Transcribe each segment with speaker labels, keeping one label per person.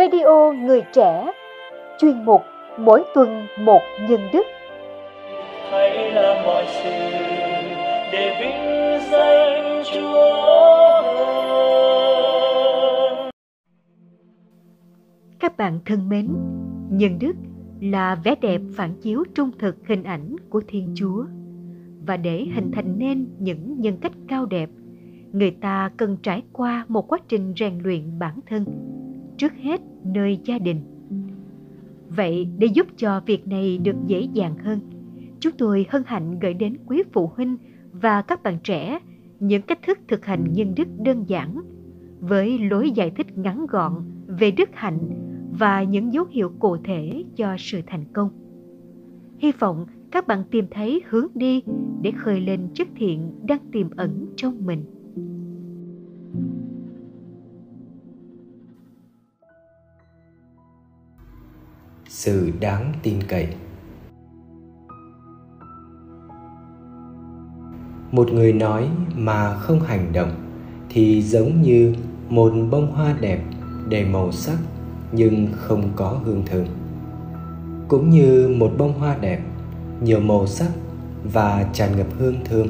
Speaker 1: Radio Người Trẻ Chuyên mục Mỗi tuần một nhân đức.
Speaker 2: Hãy làm mọi sự để vinh danh Chúa
Speaker 1: Các bạn thân mến, nhân đức là vẻ đẹp phản chiếu trung thực hình ảnh của Thiên Chúa. Và để hình thành nên những nhân cách cao đẹp, người ta cần trải qua một quá trình rèn luyện bản thân, trước hết nơi gia đình. Vậy để giúp cho việc này được dễ dàng hơn, chúng tôi hân hạnh gửi đến quý phụ huynh và các bạn trẻ những cách thức thực hành nhân đức đơn giản với lối giải thích ngắn gọn về đức hạnh và những dấu hiệu cụ thể cho sự thành công. Hy vọng các bạn tìm thấy hướng đi để khơi lên chất thiện đang tiềm ẩn trong mình.
Speaker 3: Sự đáng tin cậy. Một người nói mà không hành động thì giống như một bông hoa đẹp đầy màu sắc nhưng không có hương thơm. Cũng như một bông hoa đẹp, nhiều màu sắc và tràn ngập hương thơm,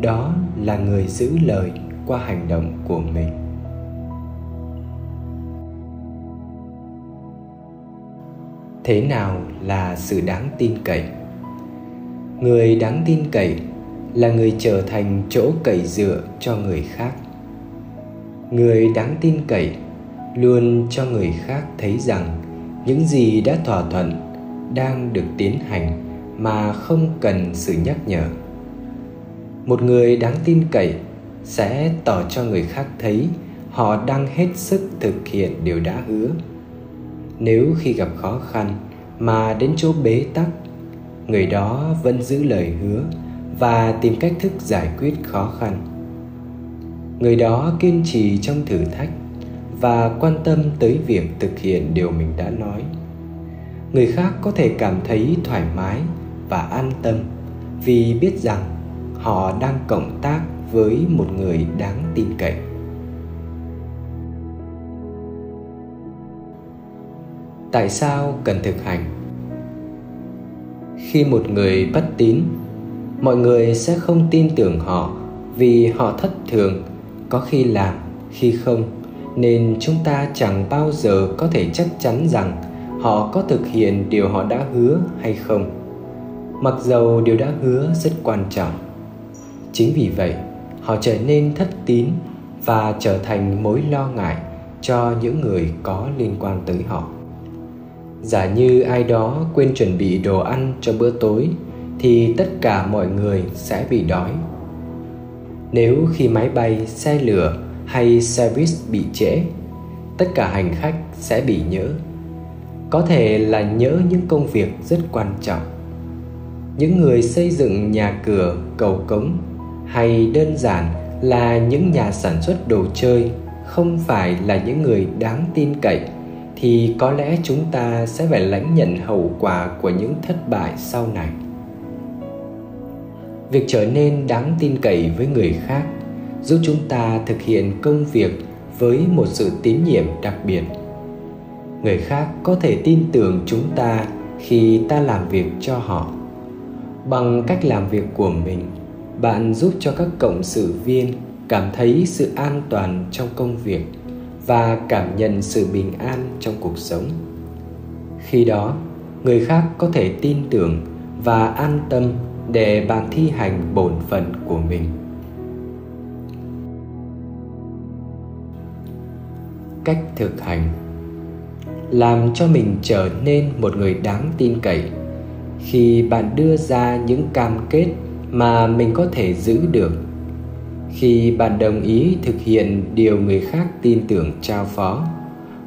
Speaker 3: đó là người giữ lời qua hành động của mình. Thế nào là sự đáng tin cậy? Người đáng tin cậy là người trở thành chỗ cậy dựa cho người khác. Người đáng tin cậy luôn cho người khác thấy rằng những gì đã thỏa thuận đang được tiến hành mà không cần sự nhắc nhở. Một người đáng tin cậy sẽ tỏ cho người khác thấy họ đang hết sức thực hiện điều đã hứa nếu khi gặp khó khăn mà đến chỗ bế tắc, người đó vẫn giữ lời hứa và tìm cách thức giải quyết khó khăn. Người đó kiên trì trong thử thách và quan tâm tới việc thực hiện điều mình đã nói. Người khác có thể cảm thấy thoải mái và an tâm vì biết rằng họ đang cộng tác với một người đáng tin cậy. Tại sao cần thực hành? Khi một người bất tín, mọi người sẽ không tin tưởng họ vì họ thất thường. Có khi làm khi không, nên chúng ta chẳng bao giờ có thể chắc chắn rằng họ có thực hiện điều họ đã hứa hay không. Mặc dầu điều đã hứa rất quan trọng. Chính vì vậy, họ trở nên thất tín và trở thành mối lo ngại cho những người có liên quan tới họ giả như ai đó quên chuẩn bị đồ ăn cho bữa tối, thì tất cả mọi người sẽ bị đói. Nếu khi máy bay, xe lửa hay xe buýt bị trễ, tất cả hành khách sẽ bị nhớ. Có thể là nhớ những công việc rất quan trọng. Những người xây dựng nhà cửa, cầu cống, hay đơn giản là những nhà sản xuất đồ chơi không phải là những người đáng tin cậy thì có lẽ chúng ta sẽ phải lãnh nhận hậu quả của những thất bại sau này. Việc trở nên đáng tin cậy với người khác giúp chúng ta thực hiện công việc với một sự tín nhiệm đặc biệt. Người khác có thể tin tưởng chúng ta khi ta làm việc cho họ. Bằng cách làm việc của mình, bạn giúp cho các cộng sự viên cảm thấy sự an toàn trong công việc và cảm nhận sự bình an trong cuộc sống. Khi đó, người khác có thể tin tưởng và an tâm để bạn thi hành bổn phận của mình. Cách thực hành. Làm cho mình trở nên một người đáng tin cậy. Khi bạn đưa ra những cam kết mà mình có thể giữ được khi bạn đồng ý thực hiện điều người khác tin tưởng trao phó,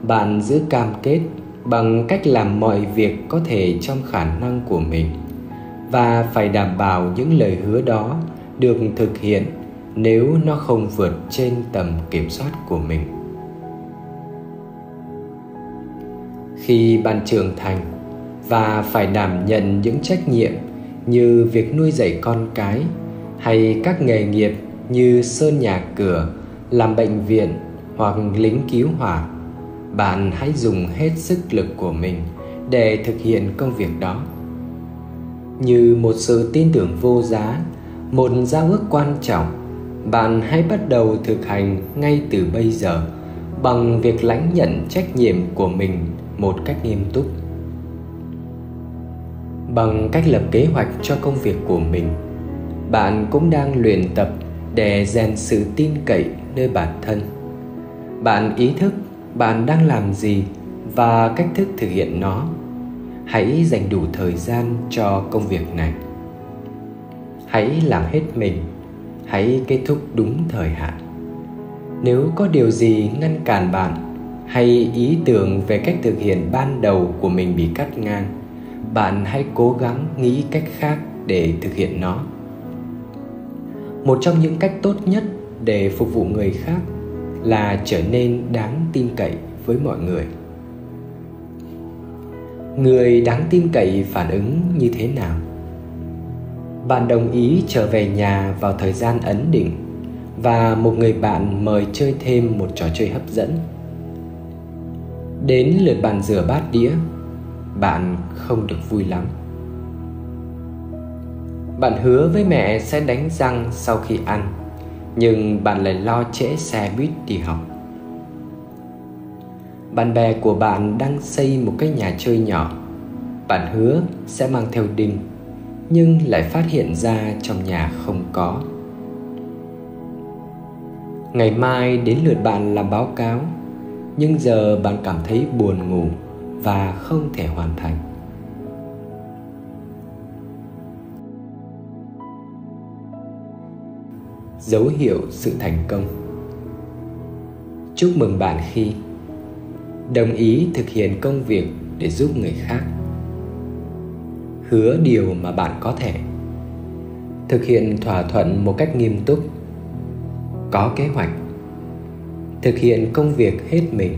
Speaker 3: bạn giữ cam kết bằng cách làm mọi việc có thể trong khả năng của mình và phải đảm bảo những lời hứa đó được thực hiện nếu nó không vượt trên tầm kiểm soát của mình. Khi bạn trưởng thành và phải đảm nhận những trách nhiệm như việc nuôi dạy con cái hay các nghề nghiệp như sơn nhà cửa, làm bệnh viện hoặc lính cứu hỏa. Bạn hãy dùng hết sức lực của mình để thực hiện công việc đó. Như một sự tin tưởng vô giá, một giao ước quan trọng, bạn hãy bắt đầu thực hành ngay từ bây giờ bằng việc lãnh nhận trách nhiệm của mình một cách nghiêm túc. Bằng cách lập kế hoạch cho công việc của mình, bạn cũng đang luyện tập để rèn sự tin cậy nơi bản thân. Bạn ý thức bạn đang làm gì và cách thức thực hiện nó. Hãy dành đủ thời gian cho công việc này. Hãy làm hết mình. Hãy kết thúc đúng thời hạn. Nếu có điều gì ngăn cản bạn hay ý tưởng về cách thực hiện ban đầu của mình bị cắt ngang. Bạn hãy cố gắng nghĩ cách khác để thực hiện nó một trong những cách tốt nhất để phục vụ người khác là trở nên đáng tin cậy với mọi người. Người đáng tin cậy phản ứng như thế nào? Bạn đồng ý trở về nhà vào thời gian ấn định và một người bạn mời chơi thêm một trò chơi hấp dẫn. Đến lượt bạn rửa bát đĩa, bạn không được vui lắm bạn hứa với mẹ sẽ đánh răng sau khi ăn, nhưng bạn lại lo trễ xe buýt đi học. Bạn bè của bạn đang xây một cái nhà chơi nhỏ. Bạn hứa sẽ mang theo đinh, nhưng lại phát hiện ra trong nhà không có. Ngày mai đến lượt bạn làm báo cáo, nhưng giờ bạn cảm thấy buồn ngủ và không thể hoàn thành. Dấu hiệu sự thành công. Chúc mừng bạn khi đồng ý thực hiện công việc để giúp người khác. Hứa điều mà bạn có thể thực hiện thỏa thuận một cách nghiêm túc, có kế hoạch, thực hiện công việc hết mình,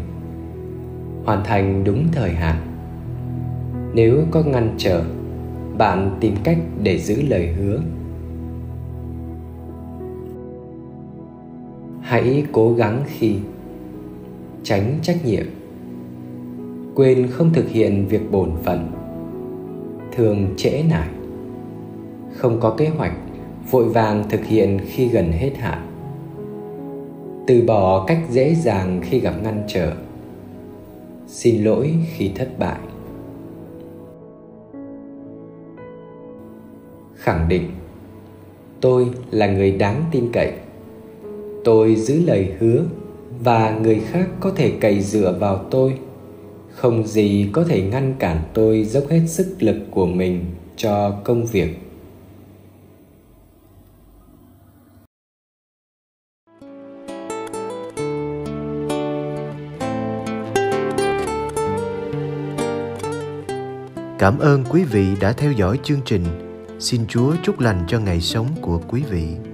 Speaker 3: hoàn thành đúng thời hạn. Nếu có ngăn trở, bạn tìm cách để giữ lời hứa. Hãy cố gắng khi tránh trách nhiệm. Quên không thực hiện việc bổn phận. Thường trễ nải. Không có kế hoạch, vội vàng thực hiện khi gần hết hạn. Từ bỏ cách dễ dàng khi gặp ngăn trở. Xin lỗi khi thất bại. Khẳng định, tôi là người đáng tin cậy tôi giữ lời hứa, và người khác có thể cậy dựa vào tôi không gì có thể ngăn cản tôi dốc hết sức lực của mình cho công việc
Speaker 4: Cảm ơn quý vị đã theo dõi chương trình. Xin Chúa chúc lành cho ngày sống của quý vị.